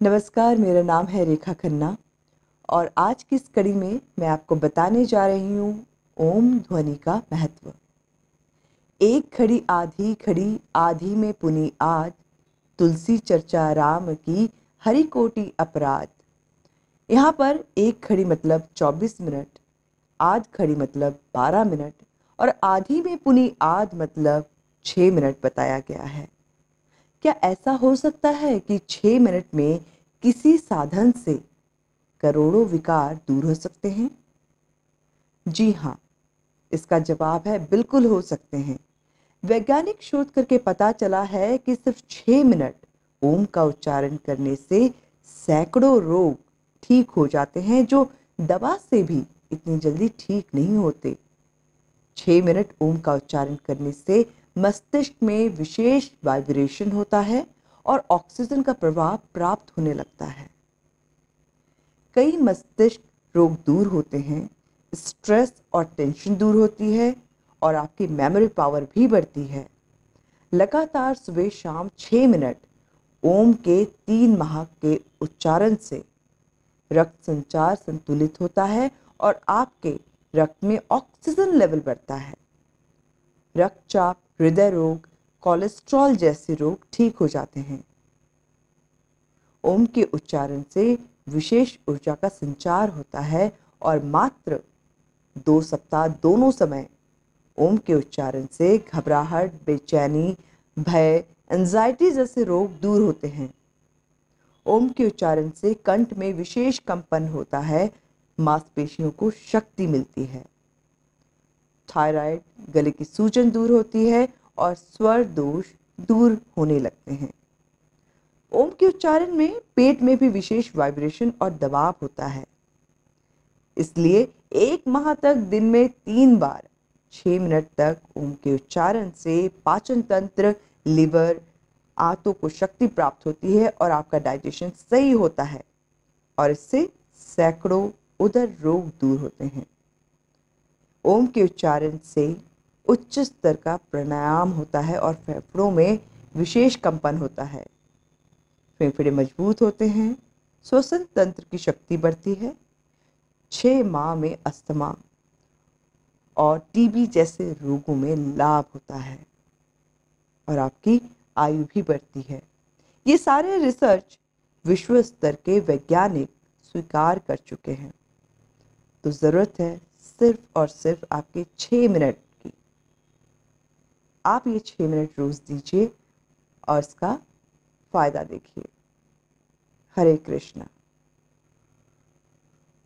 नमस्कार, मेरा नाम है रेखा खन्ना और आज की इस कड़ी में मैं आपको बताने जा रही हूँ ओम ध्वनि का महत्व। एक खड़ी आधी खड़ी आधी में पुनी आज तुलसी चर्चा राम की हरि कोटि अपराध। यहाँ पर एक खड़ी मतलब 24 मिनट, आध खड़ी मतलब 12 मिनट और आधी में पुनी आध मतलब 6 मिनट बताया गया है। क्या ऐसा हो सकता है कि छह मिनट में किसी साधन से करोड़ों विकार दूर हो सकते हैं? जी हाँ इसका जवाब है बिल्कुल हो सकते हैं। वैज्ञानिक शोध करके पता चला है कि सिर्फ़ छह मिनट ओम का उच्चारण करने से सैकड़ों रोग ठीक हो जाते हैं जो दवा से भी इतनी जल्दी ठीक नहीं होते। छह मिनट ओम का उच्चारण करने से मस्तिष्क में विशेष वाइब्रेशन होता है और ऑक्सीजन का प्रभाव प्राप्त होने लगता है। कई मस्तिष्क रोग दूर होते हैं स्ट्रेस और टेंशन दूर होती है और आपकी मेमोरी पावर भी बढ़ती है। लगातार सुबह शाम छः मिनट ओम के तीन माह के उच्चारण से रक्त संचार संतुलित होता है और आपके रक्त में ऑक्सीजन लेवल बढ़ता है। रक्तचाप हृदय रोग कोलेस्ट्रॉल जैसे रोग ठीक हो जाते हैं। ओम के उच्चारण से विशेष ऊर्जा का संचार होता है और मात्र दो सप्ताह दोनों समय ओम के उच्चारण से घबराहट, बेचैनी, भय एंजाइटी जैसे रोग दूर होते हैं। ओम के उच्चारण से कंठ में विशेष कंपन होता है, मांसपेशियों को शक्ति मिलती है। थायराइड गले की सूजन दूर होती है और स्वर दोष दूर होने लगते हैं। ओम के उच्चारण में पेट में भी विशेष वाइब्रेशन और दबाव होता है। इसलिए एक माह तक, दिन में तीन बार, छह मिनट तक ओम के उच्चारण से पाचन तंत्र, लिवर, आंतों को शक्ति प्राप्त होती है और आपका डाइजेशन सही होता है। और इससे सैकड़ों उधर रोग दूर होते हैं। ओम के उच्चारण से उच्च स्तर का प्राणायाम होता है और फेफड़ों में विशेष कंपन होता है। फेफड़े मज़बूत होते हैं, श्वसन तंत्र की शक्ति बढ़ती है छः माह में अस्थमा और टीबी जैसे रोगों में लाभ होता है और आपकी आयु भी बढ़ती है। ये सारे रिसर्च विश्व स्तर के वैज्ञानिक स्वीकार कर चुके हैं। तो ज़रूरत है सिर्फ़ और सिर्फ़ आपके छः मिनट की। आप ये छः मिनट रोज़ दीजिए और इसका फ़ायदा देखिए। हरे कृष्णा।